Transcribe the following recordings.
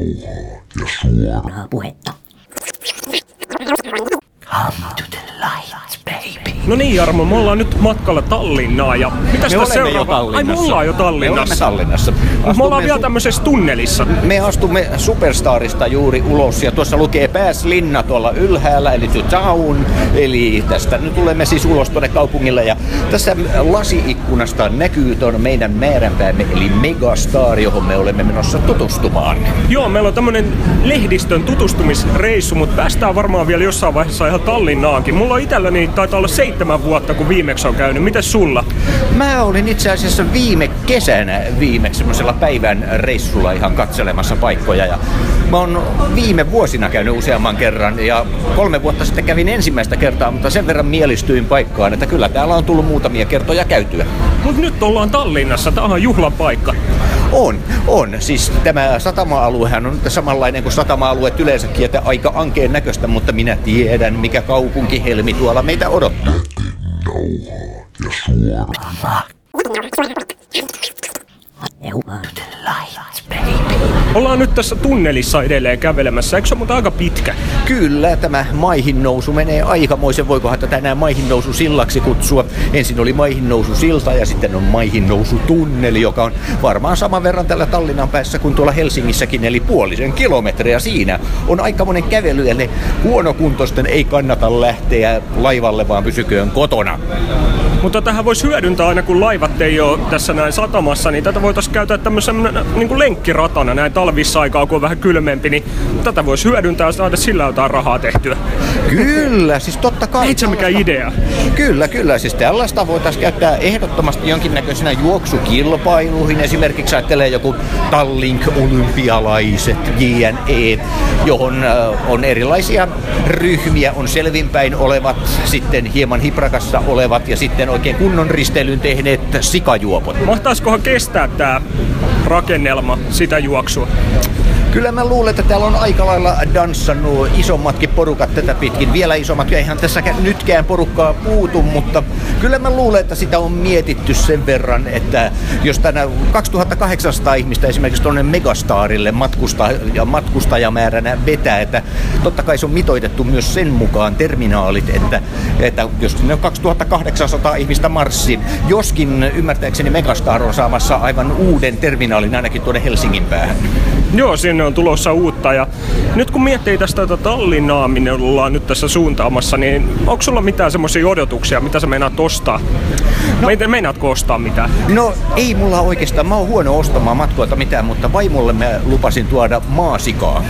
nauhaa ja suoraa puhetta. Come to the light, baby. No niin Jarmo, me ollaan nyt matkalla Tallinnaan ja mitäs Me tässä seuraava? Ai me Tallinnassa. ollaan jo Me olemme Tallinnassa. Tallinnassa. Mut me ollaan Astumme vielä tämmöisessä tunnelissa. Me astumme Superstarista juuri ulos ja tuossa lukee Pääslinna tuolla ylhäällä, eli The Town. Eli tästä nyt tulemme siis ulos tuonne kaupungille ja tässä lasiikkunasta näkyy tuon meidän määränpäämme, eli Megastar, johon me olemme menossa tutustumaan. Joo, meillä on tämmönen lehdistön tutustumisreissu, mutta päästään varmaan vielä jossain vaiheessa ihan Tallinnaankin. Mulla on itselläni taitaa olla seitsemän vuotta, kun viimeksi on käynyt. Mites sulla? Mä olin itse asiassa viime kesänä viimeksi semmoisella päivän reissulla ihan katselemassa paikkoja ja mä oon viime vuosina käynyt useamman kerran ja kolme vuotta sitten kävin ensimmäistä kertaa, mutta sen verran mielistyin paikkaan, että kyllä täällä on tullut muutamia kertoja käytyä. Mut nyt ollaan Tallinnassa, tää on juhlan paikka. On, on. Siis tämä satama-aluehan on nyt samanlainen kuin satama-alueet yleensäkin, että aika ankeen näköistä, mutta minä tiedän, mikä kaupunkihelmi tuolla meitä odottaa. Nauhaa ja suoraa. Come to the light, baby. Ollaan nyt tässä tunnelissa edelleen kävelemässä, eikö se muuten aika pitkä? Kyllä, tämä maihin nousu menee aikamoisen, voikohan tätä enää maihin nousu sillaksi kutsua. Ensin oli maihin nousu silta ja sitten on maihin nousu tunneli, joka on varmaan saman verran tällä Tallinnan päässä kuin tuolla Helsingissäkin, eli puolisen kilometriä siinä. On aikamoinen kävely, eli huonokuntoisten ei kannata lähteä laivalle, vaan pysyköön kotona. Mutta tähän voisi hyödyntää aina kun laivat ei ole tässä näin satamassa, niin tätä voitaisiin käyttää tämmöisenä niin kuin lenkkiratana näin talvissa aikaa, kun on vähän kylmempi, niin tätä voisi hyödyntää ja saada sillä jotain rahaa tehtyä. Kyllä, siis totta kai. Ei se idea. Kyllä, kyllä. Siis tällaista voitaisiin käyttää ehdottomasti jonkinnäköisenä juoksukilpailuihin. Esimerkiksi ajattelee joku Tallink olympialaiset, JNE, johon äh, on erilaisia ryhmiä. On selvinpäin olevat, sitten hieman hiprakassa olevat ja sitten oikein kunnon risteilyn tehneet sikajuopot. Mahtaisikohan kestää tämä rakennelma sitä juoksua? Kyllä mä luulen, että täällä on aika lailla danssannut isommatkin porukat tätä pitkin. Vielä isommat, eihän tässä nytkään porukkaa puutu, mutta kyllä mä luulen, että sitä on mietitty sen verran, että jos tänä 2800 ihmistä esimerkiksi tuonne Megastarille matkusta, ja matkustajamääränä vetää, että totta kai se on mitoitettu myös sen mukaan terminaalit, että, että jos sinne on 2800 ihmistä marssi, joskin ymmärtääkseni Megastar on saamassa aivan uuden terminaalin ainakin tuonne Helsingin päähän. Joo, sinne on tulossa uutta ja nyt kun miettii tästä tätä Tallinnaa, minne ollaan nyt tässä suuntaamassa, niin onko sulla mitään semmoisia odotuksia, mitä sä meinaat ostaa? No. Meinaatko ostaa mitään? No ei mulla oikeastaan, mä oon huono ostamaan matkoilta mitään, mutta vaimolle mä lupasin tuoda maasikaa.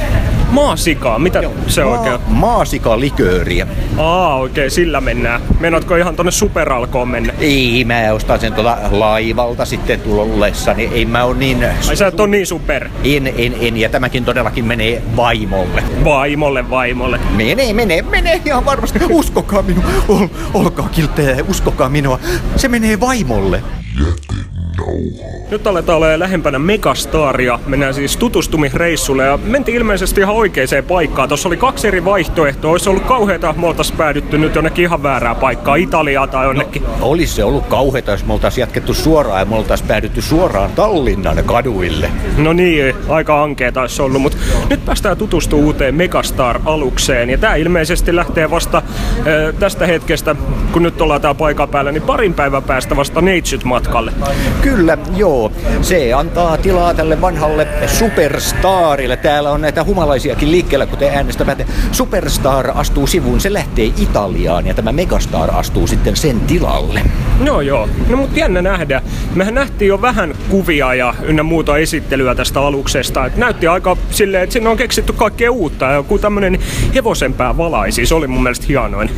Maasikaa, mitä se Maa- oikein on? Maasikalikööriä. Aa, oikein, sillä mennään. Meinaatko ihan tonne superalkoon mennä? Ei, mä ostan sen tuolla laivalta sitten tullessani. Ei mä oo niin... Ai sä et on niin super. En, en, en, ja tämäkin todellakin menee vaimolle. Vaimolle, vaimolle. Menee, menee, menee ihan varmasti. Uskokaa minua. Ol, olkaa kilttejä ja uskokaa minua. Se menee vaimolle. Nyt aletaan olemaan lähempänä Megastaria. Mennään siis tutustumisreissulle ja mentiin ilmeisesti ihan oikeaan paikkaan. Tuossa oli kaksi eri vaihtoehtoa. Olisi ollut kauheata, me oltaisiin päädytty nyt jonnekin ihan väärää paikkaa, Italiaa tai jonnekin. Olisi se ollut kauheata, jos me oltaisiin jatkettu suoraan ja me oltaisiin päädytty suoraan Tallinnan kaduille. No niin, aika ankeeta olisi ollut, mutta nyt päästään tutustumaan uuteen Megastar-alukseen. Ja tämä ilmeisesti lähtee vasta äh, tästä hetkestä, kun nyt ollaan täällä paikan päällä, niin parin päivän päästä vasta Neitsyt-matkalle. Kyllä, joo. Se antaa tilaa tälle vanhalle Superstarille. Täällä on näitä humalaisiakin liikkeellä, kuten äänestä päätä. Superstar astuu sivuun, se lähtee Italiaan ja tämä Megastar astuu sitten sen tilalle. No joo, no mutta jännä nähdä. Mehän nähtiin jo vähän kuvia ja ynnä muuta esittelyä tästä aluksesta. Et näytti aika silleen, että sinne on keksitty kaikkea uutta. Ja joku tämmönen hevosenpää valaisi, se oli mun mielestä hienoin.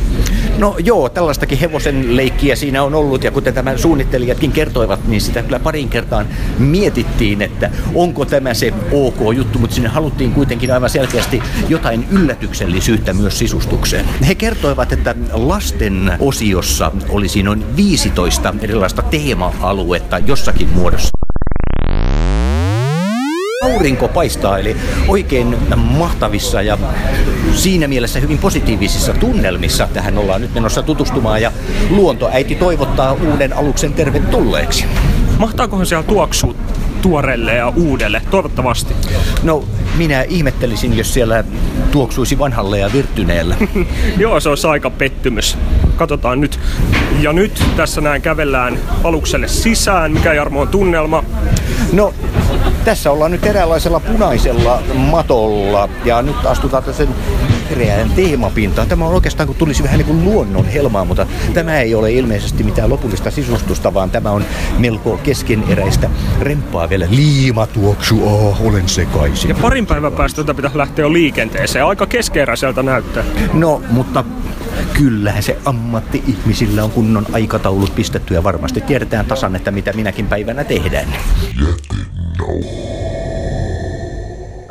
No joo, tällaistakin hevosen leikkiä siinä on ollut ja kuten tämän suunnittelijatkin kertoivat, niin sitä kyllä parin kertaan mietittiin, että onko tämä se ok juttu, mutta sinne haluttiin kuitenkin aivan selkeästi jotain yllätyksellisyyttä myös sisustukseen. He kertoivat, että lasten osiossa olisi noin 15 erilaista teema-aluetta jossakin muodossa. Aurinko paistaa, eli oikein mahtavissa ja siinä mielessä hyvin positiivisissa tunnelmissa tähän ollaan nyt menossa tutustumaan ja luontoäiti toivottaa uuden aluksen tervetulleeksi. Mahtaakohan siellä tuoksua tuoreelle ja uudelle? Toivottavasti. No minä ihmettelisin, jos siellä tuoksuisi vanhalle ja virtyneellä. Joo, se olisi aika pettymys. Katsotaan nyt. Ja nyt tässä näin kävellään alukselle sisään. Mikä Jarmo on tunnelma? No, tässä ollaan nyt eräänlaisella punaisella matolla ja nyt astutaan sen vihreään teemapintaan. Tämä on oikeastaan kuin tulisi vähän niin kuin luonnon helmaa, mutta tämä ei ole ilmeisesti mitään lopullista sisustusta, vaan tämä on melko keskeneräistä rempaa vielä. Liimatuoksu, oh, olen sekaisin. Ja parin päivän päästä tätä pitäisi lähteä jo liikenteeseen. Aika keskeeräiseltä näyttää. No, mutta kyllähän se ammatti-ihmisillä on kunnon aikataulut pistetty ja varmasti tiedetään tasan, että mitä minäkin päivänä tehdään.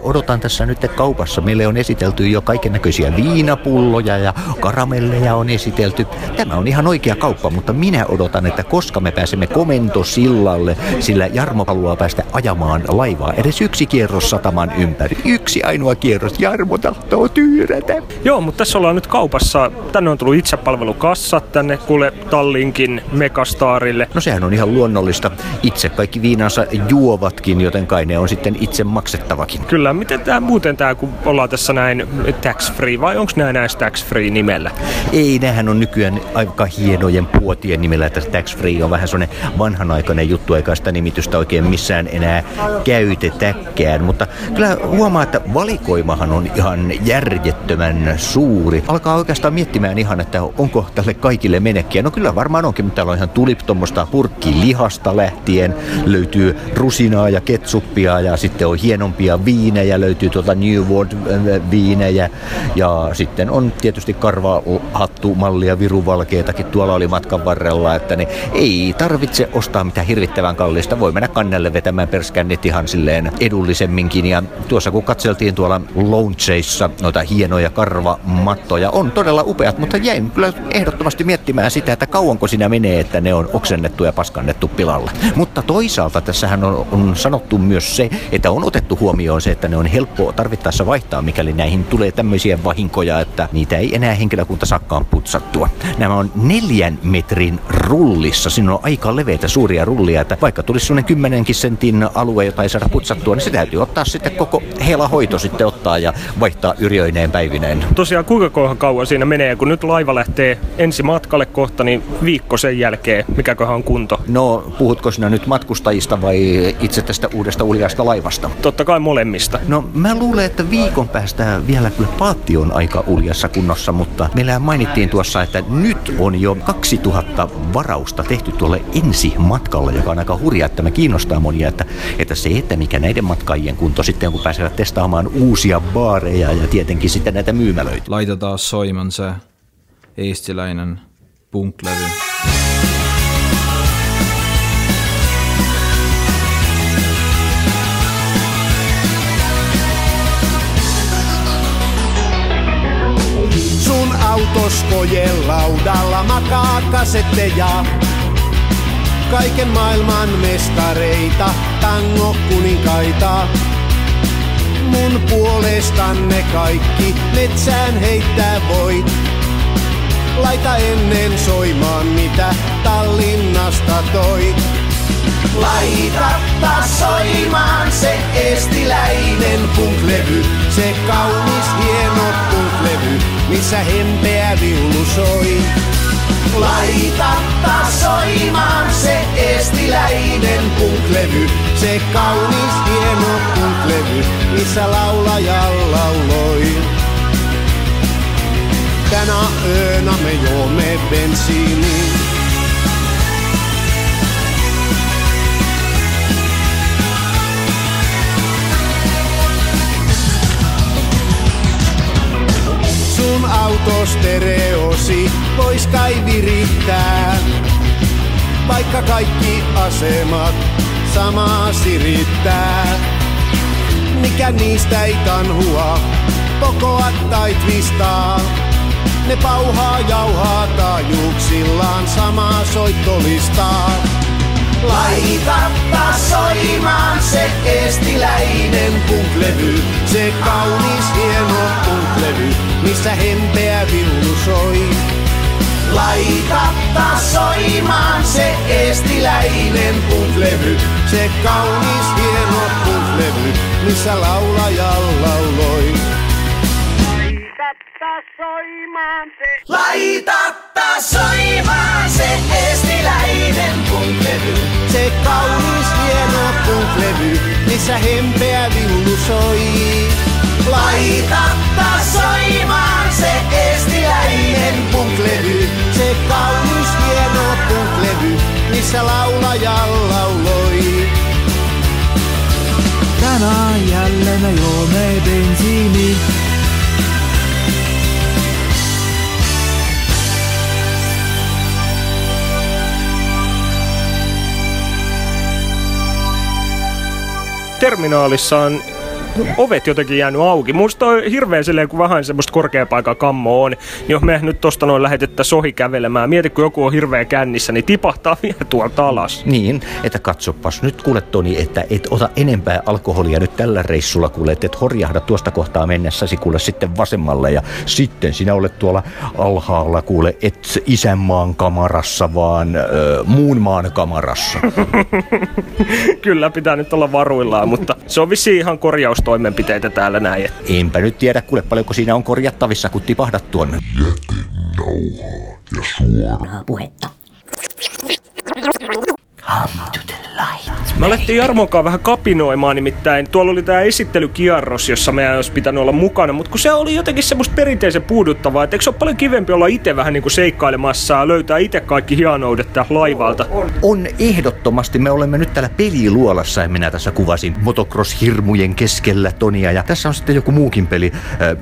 Odotan tässä nyt kaupassa. Meille on esitelty jo kaiken näköisiä viinapulloja ja karamelleja on esitelty. Tämä on ihan oikea kauppa, mutta minä odotan, että koska me pääsemme komentosillalle, sillä Jarmo haluaa päästä ajamaan laivaa edes yksi kierros sataman ympäri. Yksi ainoa kierros. Jarmo tahtoo tyyrätä. Joo, mutta tässä ollaan nyt kaupassa. Tänne on tullut itsepalvelukassat tänne kuule Tallinkin Megastaarille. No sehän on ihan luonnollista. Itse kaikki viinansa juovatkin, joten kai ne on sitten itse maksettavakin. Kyllä, miten tämä muuten tämä, kun ollaan tässä näin tax free, vai onko nämä näissä tax free nimellä? Ei, nämähän on nykyään aika hienojen puotien nimellä, että tax free on vähän sellainen vanhanaikainen juttu, eikä sitä nimitystä oikein missään enää käytetäkään. Mutta kyllä huomaa, että valikoimahan on ihan järjettömän suuri. Alkaa oikeastaan miettimään ihan, että onko tälle kaikille menekkiä. No kyllä varmaan onkin, mutta täällä on ihan tulip tuommoista purkkilihasta lähtien. Löytyy rusinaa ja ketsuppia ja sitten on hienompia viinejä, löytyy tuolta New World äh, viinejä ja sitten on tietysti karvahattu mallia viruvalkeitakin tuolla oli matkan varrella, että niin ei tarvitse ostaa mitään hirvittävän kallista. Voi mennä kannelle vetämään perskännit ihan silleen edullisemminkin ja tuossa kun katseltiin tuolla loungeissa noita hienoja karvamattoja, on todella upeat, mutta jäin kyllä ehdottomasti miettimään sitä, että kauanko siinä menee, että ne on oksennettu ja paskannettu pilalle. Mutta toisaalta tässähän on, on sanottu myös se, että on otettu huomioon se, että ne on helppo tarvittaessa vaihtaa, mikäli näihin tulee tämmöisiä vahinkoja, että niitä ei enää henkilökunta sakkaan putsattua. Nämä on neljän metrin rullissa. Siinä on aika leveitä suuria rullia, että vaikka tulisi sellainen kymmenenkin sentin alue, jota ei saada putsattua, niin se täytyy ottaa sitten koko hela hoito sitten ottaa ja vaihtaa yrjöineen päivineen. Tosiaan kuinka kauan siinä menee, kun nyt laiva lähtee ensi matkalle kohta, niin viikko sen jälkeen, mikäköhän on kunto? No, puhutko sinä nyt matkustajista vai itse tästä uudesta uljaasta laivasta? Totta kai molemmista. No, mä luulen, että viikon päästä vielä kyllä paatti on aika uljassa kunnossa, mutta meillä mainittiin tuossa, että nyt on jo 2000 varausta tehty tuolle ensi matkalle, joka on aika hurja, että me kiinnostaa monia, että, että se, että mikä näiden matkaajien kunto sitten, kun pääsevät testaamaan uusia baareja ja tietenkin sitten näitä myymälöitä. Laita taas soiman se eestiläinen punklevy. Autoskojen laudalla makaa kasetteja. Kaiken maailman mestareita, tango kuninkaita. Mun puolestanne kaikki metsään heittää voit. Laita ennen soimaan mitä Tallinnasta toi. Laita soimaan se estiläinen punklevy, se kaunis hieno punklevy, missä hempeä viulu soi. Laita taas soimaan se estiläinen punklevy, se kaunis hieno punklevy, missä laulaja lauloi. Tänä yönä me juomme bensiiniin. Autostereosi vois kai virittää. Vaikka kaikki asemat samaa sirittää. Mikä niistä ei tanhua, kokoa tai twistaa. Ne pauhaa jauhaa taajuuksillaan samaa soittolistaa. Laita taas soimaan se estiläinen punklevy, se kaunis hieno punklevy, missä hempeä viulu soi. Laita taas soimaan se estiläinen punklevy. Se kaunis hieno punklevy, missä laulaja lauloi. Laita taas soimaan se estiläinen punklevy. Se kaunis hieno punklevy, missä hempeä viulu soi. Laita taas soimaan se estiläinen punklevy. Se kaunis hieno punklevy, missä laulaja lauloi. Tänään jälleen me juomme. Terminaalissa on ovet jotenkin jäänyt auki. Musta on hirveän silleen, kun vähän semmoista korkeapaikan kammo on, niin jos me nyt tosta noin lähetettäisiin ohi kävelemään, mieti kun joku on hirveän kännissä, niin tipahtaa vielä tuolta alas. Niin, että katsopas nyt kuule Toni, että et ota enempää alkoholia nyt tällä reissulla kuule, että et horjahda tuosta kohtaa mennessäsi kuule sitten vasemmalle ja sitten sinä olet tuolla alhaalla kuule, et isänmaan kamarassa, vaan ö, muun maan kamarassa. Kyllä pitää nyt olla varuillaan, mutta se on vissiin ihan korjaustoimenpiteitä täällä näin. Enpä nyt tiedä kuule paljonko siinä on korjattavissa, kun tipahdat tuonne. Jätenauhaa ja suoraa. Puhetta. Come to the light. Mä alettiin Jarmonkaan vähän kapinoimaan nimittäin. Tuolla oli tää esittelykierros, jossa meidän olisi pitänyt olla mukana, mutta kun se oli jotenkin semmoista perinteisen puuduttavaa, että eikö se ole paljon kivempi olla itse vähän niin kuin seikkailemassa ja löytää itse kaikki hienoudet täältä laivalta. On ehdottomasti. Me olemme nyt täällä peliluolassa ja minä tässä kuvasin motocross-hirmujen keskellä Tonia. Ja tässä on sitten joku muukin peli.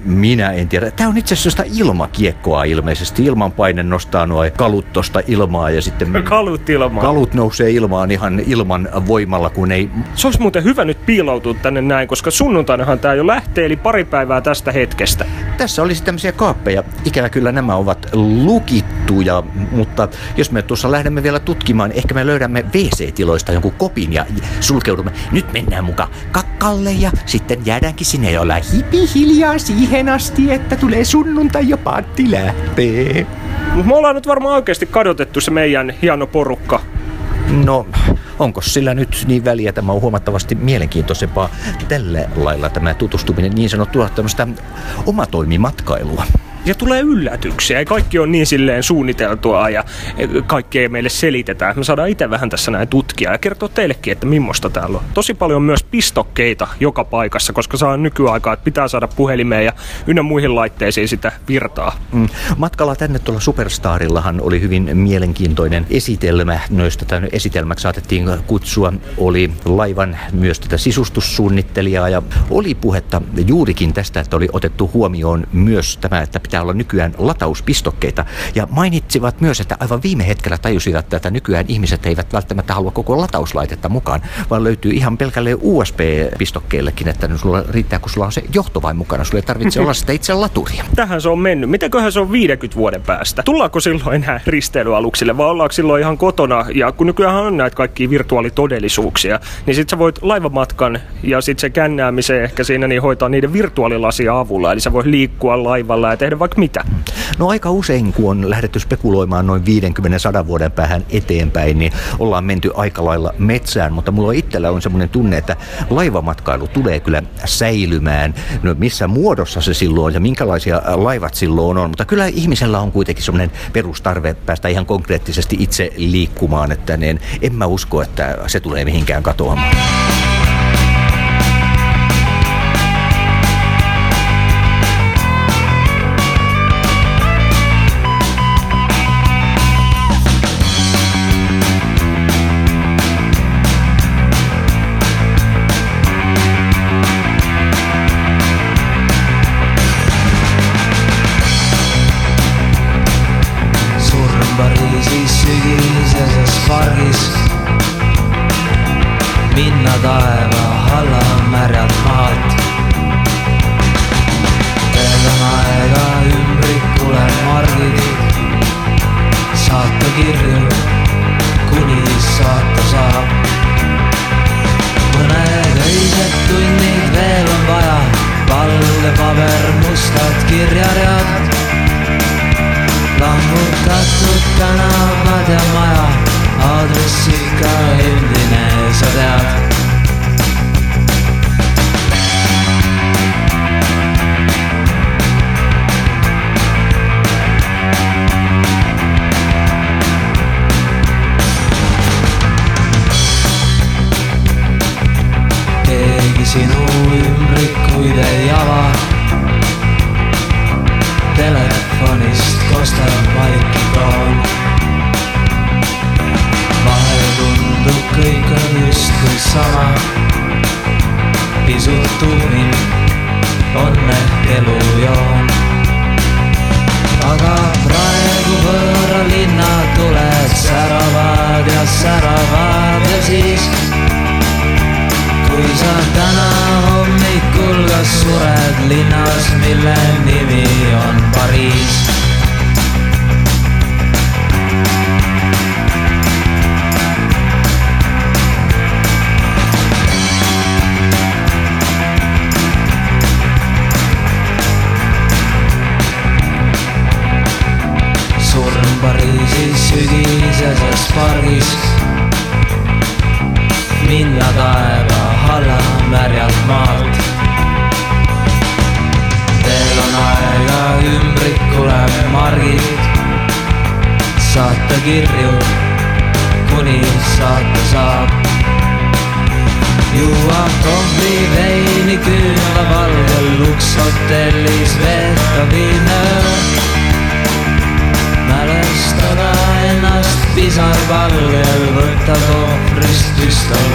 Minä en tiedä. Tämä on itse asiassa ilmakiekkoa ilmeisesti. Ilmanpaine nostaa nuo kalut tosta ilmaa ja sitten... Kalut ilmaan. Kalut nousee ilmaan ihan ilman voimalla, kun ei... Se olisi muuten hyvä nyt piiloutua tänne näin, koska sunnuntainahan tää jo lähtee, eli pari päivää tästä hetkestä. Tässä olisi tämmöisiä kaappeja. Ikävä kyllä nämä ovat lukittuja, mutta jos me tuossa lähdemme vielä tutkimaan, ehkä me löydämme WC-tiloista jonkun kopin ja sulkeudumme. Nyt mennään mukaan kakkalle ja sitten jäädäänkin sinne ja ollaan hipi hiljaa siihen asti, että tulee sunnuntai ja paatti lähtee. Mut me ollaan nyt varmaan oikeasti kadotettu se meidän hieno porukka. No, onko sillä nyt niin väliä? Tämä on huomattavasti mielenkiintoisempaa tällä lailla tämä tutustuminen niin sanottua tämmöistä omatoimimatkailua. Ja tulee yllätyksiä, ja kaikki on niin silleen suunniteltua ja kaikkea meille selitetään. Me saadaan itse vähän tässä näin tutkia ja kertoa teillekin, että millaista täällä on. Tosi paljon myös pistokkeita joka paikassa, koska saa nykyaikaa, että pitää saada puhelimeen ja ynnä muihin laitteisiin sitä virtaa. Mm. Matkalla tänne tuolla Superstarillahan oli hyvin mielenkiintoinen esitelmä, joista tämän esitelmäksi saatettiin kutsua, oli laivan myös tätä sisustussuunnittelijaa ja oli puhetta juurikin tästä, että oli otettu huomioon myös tämä, että pitää olla nykyään latauspistokkeita ja mainitsivat myös, että aivan viime hetkellä tajusivat, että nykyään ihmiset eivät välttämättä halua koko latauslaitetta mukaan, vaan löytyy ihan pelkälle USB-pistokkeellekin, että sulla riittää, kun sulla on se johto vain mukana, sulla ei tarvitse olla sitä itse laturia. Tähän se on mennyt. Mitäköhän se on 50 vuoden päästä? Tullaanko silloin enää risteilyaluksille vai ollaanko silloin ihan kotona? Ja kun nykyään on näitä kaikkia virtuaalitodellisuuksia, niin sit sä voit laivamatkan ja sit se kännäämisen ehkä siinä niin hoitaa niiden virtuaalilasia avulla. Eli sä voit liikkua laivalla ja tehdä vaikka mitä. No aika usein, kun on lähdetty spekuloimaan noin 50-100 vuoden päähän eteenpäin, niin ollaan menty aika lailla metsään, mutta mulla itsellä on semmoinen tunne, että laivamatkailu tulee kyllä säilymään. No missä muodossa se silloin on ja minkälaisia laivat silloin on, mutta kyllä ihmisellä on kuitenkin semmoinen perustarve päästä ihan konkreettisesti itse liikkumaan, että niin en mä usko, että se tulee mihinkään katoamaan. to you. sinu ümbrikuid ei ava. Telefonist kostab vaikikroon. vahel tundub kõik on justkui sama. pisut tuunim on ehk elujoon. aga praegu võõra linna tuled säravad ja säravad ja siis kui sa täna hommikul kas sured linnas, mille nimi on Pariis. Pariisis sügiseses pargis. Minna taeva alla märjalt maalt. veel on aega ümbrikule margid saata kirju, kuni saata saab. juua kohvi veini küünlavalgel lukshotellis veeta viinöö mälestada ennast pisarpalgel, võtta kohvrist püstol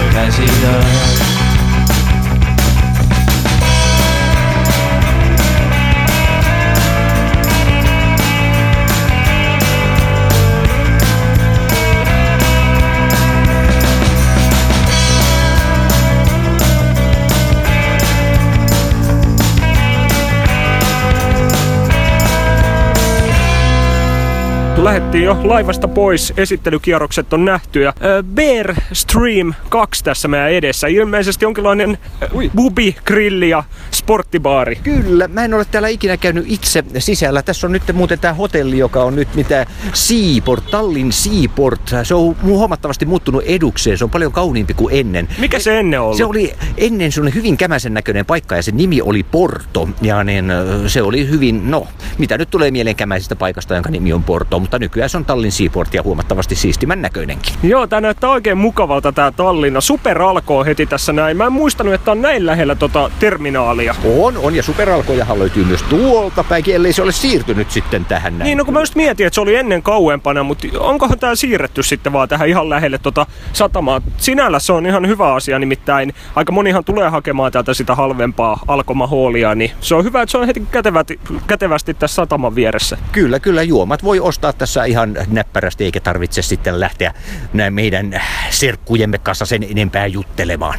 lähettiin jo laivasta pois, esittelykierrokset on nähty ja äh, Bear Stream 2 tässä meidän edessä. Ilmeisesti jonkinlainen äh, bubi, grilli ja sporttibaari. Kyllä, mä en ole täällä ikinä käynyt itse sisällä. Tässä on nyt muuten tämä hotelli, joka on nyt mitä Seaport, Tallin Seaport. Se on huomattavasti muuttunut edukseen, se on paljon kauniimpi kuin ennen. Mikä se ennen oli? Se oli ennen sun hyvin kämäsen näköinen paikka ja se nimi oli Porto. Ja niin, se oli hyvin, no, mitä nyt tulee mieleen kämäisestä paikasta, jonka nimi on Porto, mutta nykyään se on Tallin Seaport ja huomattavasti siistimän näköinenkin. Joo, tää näyttää oikein mukavalta tää Tallinna. Super alkoo heti tässä näin. Mä en muistanut, että on näin lähellä tota terminaalia. On, on ja superalkojahan löytyy myös tuolta päin, ellei se ole siirtynyt sitten tähän näin. Niin, no kun mä just mietin, että se oli ennen kauempana, mutta onkohan tää siirretty sitten vaan tähän ihan lähelle tota satamaa? Sinällä se on ihan hyvä asia, nimittäin aika monihan tulee hakemaan täältä sitä halvempaa alkomahoolia, niin se on hyvä, että se on heti kätevästi, kätevästi tässä sataman vieressä. Kyllä, kyllä juomat voi ostaa tässä ihan näppärästi, eikä tarvitse sitten lähteä näin meidän serkkujemme kanssa sen enempää juttelemaan.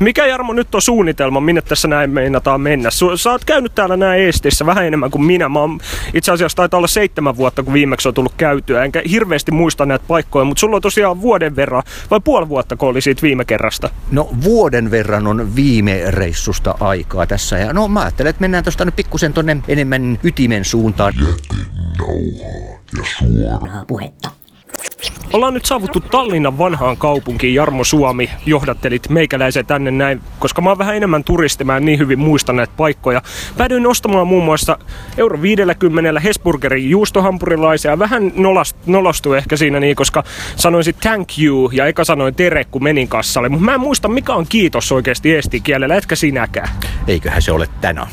Mikä Jarmo nyt on suunnitelma, minne tässä näin meinataan mennä? Sä oot käynyt täällä näin Eestissä vähän enemmän kuin minä. Mä oon, itse asiassa taitaa olla seitsemän vuotta, kun viimeksi on tullut käytyä. Enkä hirveästi muista näitä paikkoja, mutta sulla on tosiaan vuoden verran, vai puoli vuotta, kun oli siitä viime kerrasta? No vuoden verran on viime reissusta aikaa tässä. Ja no mä ajattelen, että mennään tuosta nyt pikkusen tonne enemmän ytimen suuntaan. Jätin nauhaa ja suora. Puhetta. Ollaan nyt saavuttu Tallinnan vanhaan kaupunkiin. Jarmo Suomi, johdattelit meikäläisen tänne näin, koska mä oon vähän enemmän turisti, mä en niin hyvin muista näitä paikkoja. Päädyin ostamaan muun muassa euro 50 Hesburgerin juustohampurilaisia. Vähän nolost, nolostui ehkä siinä niin, koska sanoisin thank you ja eka sanoin tere, kun menin kassalle. Mutta mä en muista, mikä on kiitos oikeasti kielellä, etkä sinäkään. Eiköhän se ole tänään.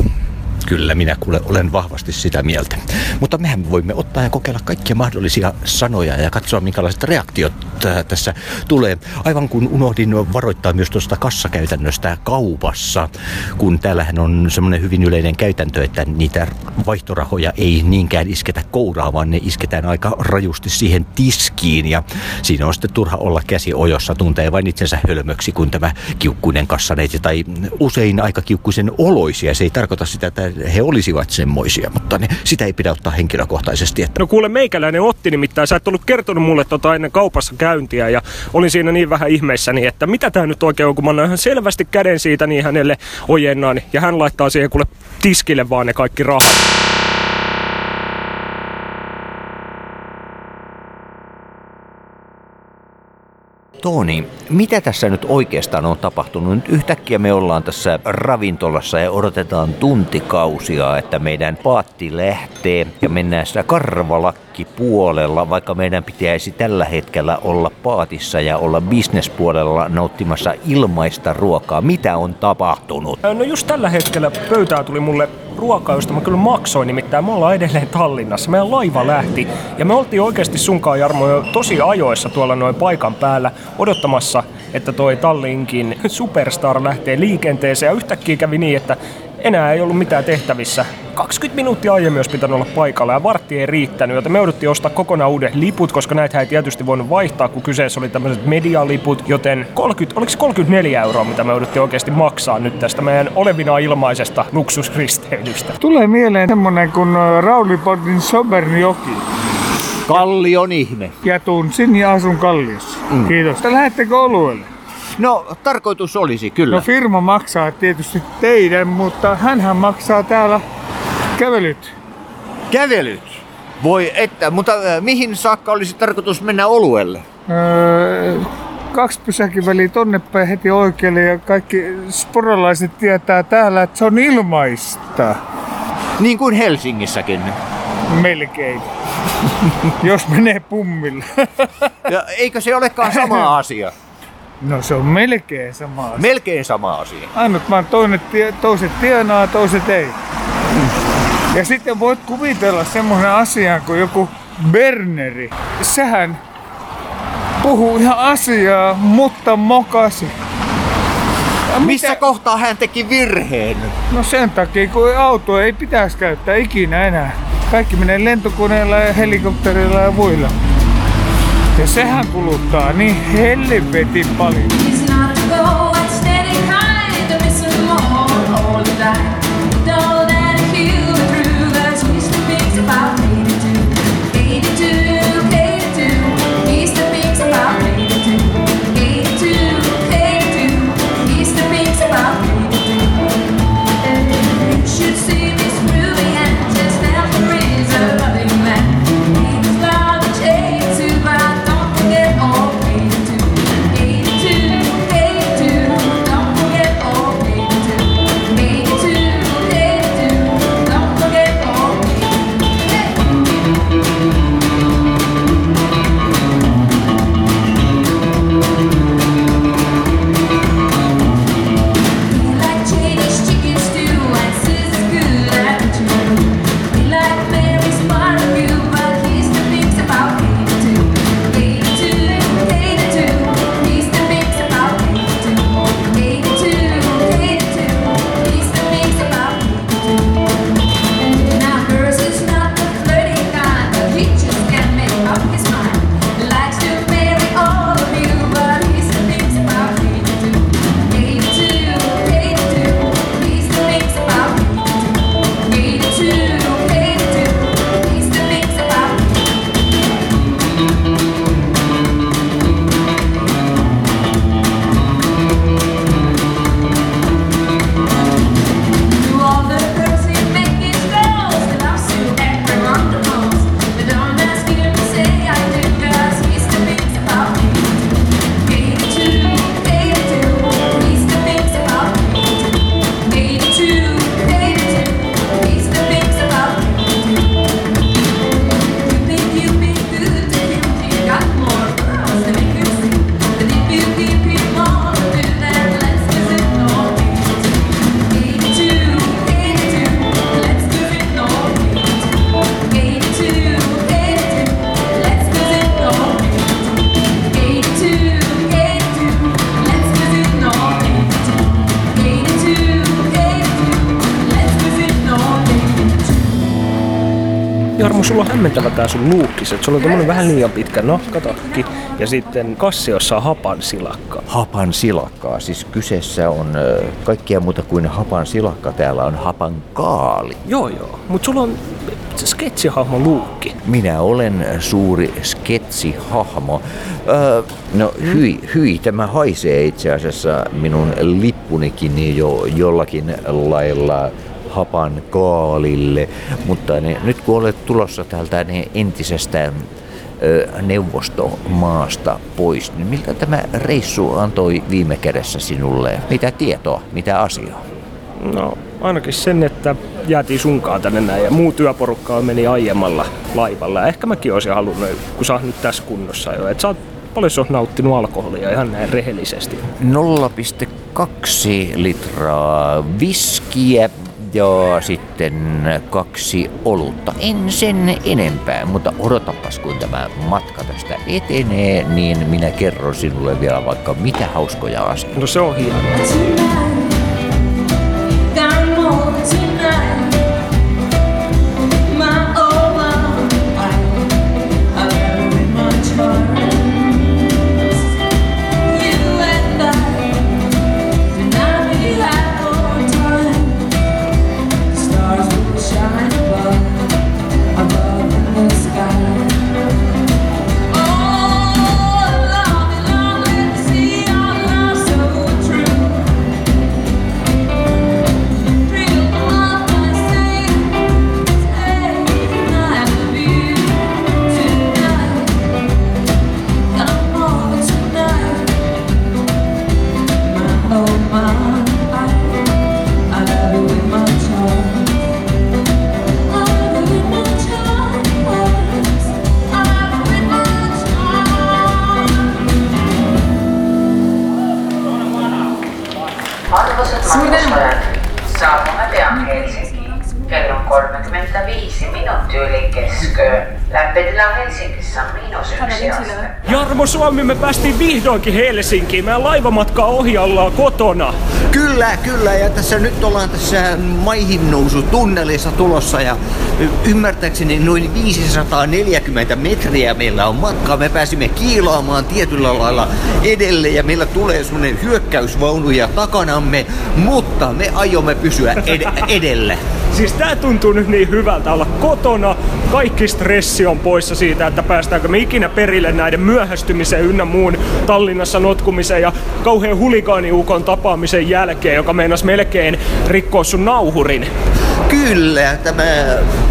Kyllä, minä kuule, olen vahvasti sitä mieltä. Mutta mehän voimme ottaa ja kokeilla kaikkia mahdollisia sanoja ja katsoa, minkälaiset reaktiot tässä tulee. Aivan kun unohdin varoittaa myös tuosta kassakäytännöstä kaupassa, kun täällähän on semmoinen hyvin yleinen käytäntö, että niitä vaihtorahoja ei niinkään isketä kouraa, vaan ne isketään aika rajusti siihen tiskiin. Ja siinä on sitten turha olla käsi ojossa, tuntee vain itsensä hölmöksi, kun tämä kiukkuinen kassaneiti tai usein aika kiukkuisen oloisia. Se ei tarkoita sitä, että he olisivat semmoisia, mutta ne, sitä ei pidä ottaa henkilökohtaisesti. Että... No kuule, meikäläinen otti nimittäin. Sä et ollut kertonut mulle tota ennen kaupassa käyntiä ja olin siinä niin vähän ihmeissäni, että mitä tää nyt oikein on, kun mä annan ihan selvästi käden siitä niin hänelle ojennaan ja hän laittaa siihen kuule tiskille vaan ne kaikki rahat. Toni, mitä tässä nyt oikeastaan on tapahtunut? Nyt yhtäkkiä me ollaan tässä ravintolassa ja odotetaan tuntikausia, että meidän paatti lähtee ja mennään sitä karvalakki puolella, vaikka meidän pitäisi tällä hetkellä olla paatissa ja olla bisnespuolella nauttimassa ilmaista ruokaa. Mitä on tapahtunut? No just tällä hetkellä pöytää tuli mulle ruokaa, josta mä kyllä maksoin, nimittäin me ollaan edelleen Tallinnassa. Meidän laiva lähti ja me oltiin oikeasti sunkaan Jarmo jo tosi ajoissa tuolla noin paikan päällä odottamassa että toi Tallinkin Superstar lähtee liikenteeseen ja yhtäkkiä kävi niin, että enää ei ollut mitään tehtävissä. 20 minuuttia aiemmin olisi pitänyt olla paikalla ja vartti ei riittänyt, joten me jouduttiin ostaa kokonaan uudet liput, koska näitä ei tietysti voinut vaihtaa, kun kyseessä oli tämmöiset medialiput, joten 30, oliko se 34 euroa, mitä me jouduttiin oikeasti maksaa nyt tästä meidän olevina ilmaisesta luksusristeilystä. Tulee mieleen semmonen kuin Raulipodin Sobernjoki. Kallion ihme. Ja tunsin ja asun Kalliossa. Mm. Kiitos. Lähettekö oluelle? No, tarkoitus olisi kyllä. No firma maksaa tietysti teidän, mutta hänhän maksaa täällä kävelyt. Kävelyt. Voi että, mutta äh, mihin saakka olisi tarkoitus mennä oluelle? Öö, kaksi pysäkin väliä tonne päin heti oikealle ja kaikki sporalaiset tietää täällä, että se on ilmaista. Niin kuin Helsingissäkin. Melkein. Jos menee pummille. Ja eikö se olekaan sama asia? No se on melkein sama asia. Melkein sama asia. Ainut vaan toinen, toiset tienaa, toiset ei. Ja sitten voit kuvitella semmoisen asian kuin joku Berneri. Sehän puhuu ihan asiaa, mutta mokasi. Ja Missä mitä- kohtaa hän teki virheen? No sen takia, kun auto ei pitäisi käyttää ikinä enää. Kaikki menee lentokoneella ja helikopterilla ja muilla. Ja sehän kuluttaa niin helvetin paljon. Jarmo, sulla on hämmentävä tää sun luukkis, että sulla on vähän liian pitkä nahkatakki ja sitten kassiossa on hapan silakka. Hapan silakkaa. Siis kyseessä on ö, kaikkea muuta kuin hapan silakka. Täällä on hapan kaali. Joo joo, mut sulla on se sketsihahmo luukki. Minä olen suuri sketsihahmo. Öö, no hyi, hyi, tämä haisee itse asiassa minun lippunikin jo jollakin lailla hapan kaalille. Mutta ne, nyt kun olet tulossa täältä ne entisestä neuvostomaasta pois, niin miltä tämä reissu antoi viime kädessä sinulle? Mitä tietoa, mitä asiaa? No ainakin sen, että jäätiin sunkaan tänne näin ja muu työporukka meni aiemmalla laivalla. Ehkä mäkin olisin halunnut, kun sä oot nyt tässä kunnossa jo, että sä oot paljon sä oot nauttinut alkoholia ihan näin rehellisesti. 0,2 litraa viskiä ja sitten kaksi olutta. En sen enempää, mutta odotapas kun tämä matka tästä etenee, niin minä kerron sinulle vielä vaikka mitä hauskoja asioita. No se on hienoa. Suomi, me päästiin vihdoinkin Helsinkiin. Meidän laivamatka ohi ollaan kotona. Kyllä, kyllä. Ja tässä nyt ollaan tässä maihin tunnelissa tulossa ja ymmärtääkseni noin 540 metriä meillä on matkaa. Me pääsimme kiilaamaan tietyllä lailla edelle ja meillä tulee semmonen hyökkäysvaunuja takanamme, mutta me aiomme pysyä ed- edellä. Siis tää tuntuu nyt niin hyvältä olla kotona. Kaikki stressi on poissa siitä, että päästäänkö me ikinä perille näiden myöhästymisen ynnä muun Tallinnassa notkumisen ja kauhean huligaaniukon tapaamisen jälkeen, joka meinas melkein rikkoa sun nauhurin. Kyllä, tämä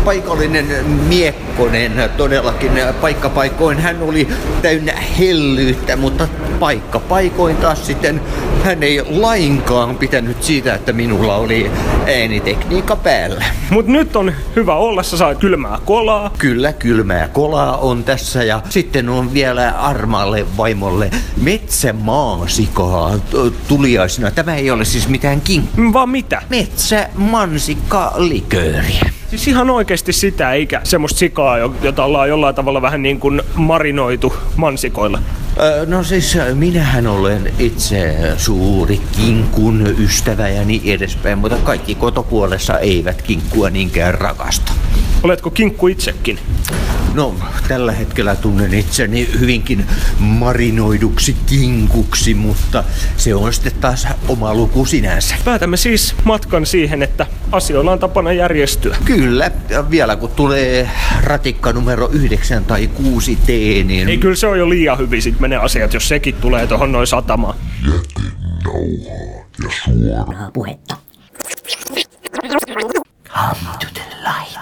paikallinen Miekkonen todellakin paikkapaikoin hän oli täynnä hellyyttä, mutta paikkapaikoin taas sitten hän ei lainkaan pitänyt siitä, että minulla oli äänitekniikka päällä. Mut nyt on hyvä olla, sä saat kylmää kolaa. Kyllä, kylmää kolaa on tässä ja sitten on vielä armaalle vaimolle metsämaasikaa tuliaisena. Tämä ei ole siis mitään kinkku. Vaan mitä? Metsämansikka likööriä. Siis ihan oikeasti sitä, eikä semmoista sikaa, jo- jota ollaan jollain tavalla vähän niin kuin marinoitu mansikoilla. No siis minähän olen itse suuri kinkun ystävä ja niin edespäin, mutta kaikki kotopuolessa eivät kinkkua niinkään rakasta. Oletko kinkku itsekin? No, tällä hetkellä tunnen itseni hyvinkin marinoiduksi kinkuksi, mutta se on sitten taas oma luku sinänsä. Päätämme siis matkan siihen, että asioilla on tapana järjestyä. Kyllä, ja vielä kun tulee ratikka numero 9 tai 6 T, niin... Ei, kyllä se on jo liian hyvin sit menee asiat, jos sekin tulee tuohon noin satamaan. Jätenauhaa ja suora. Puhetta. Come to the light.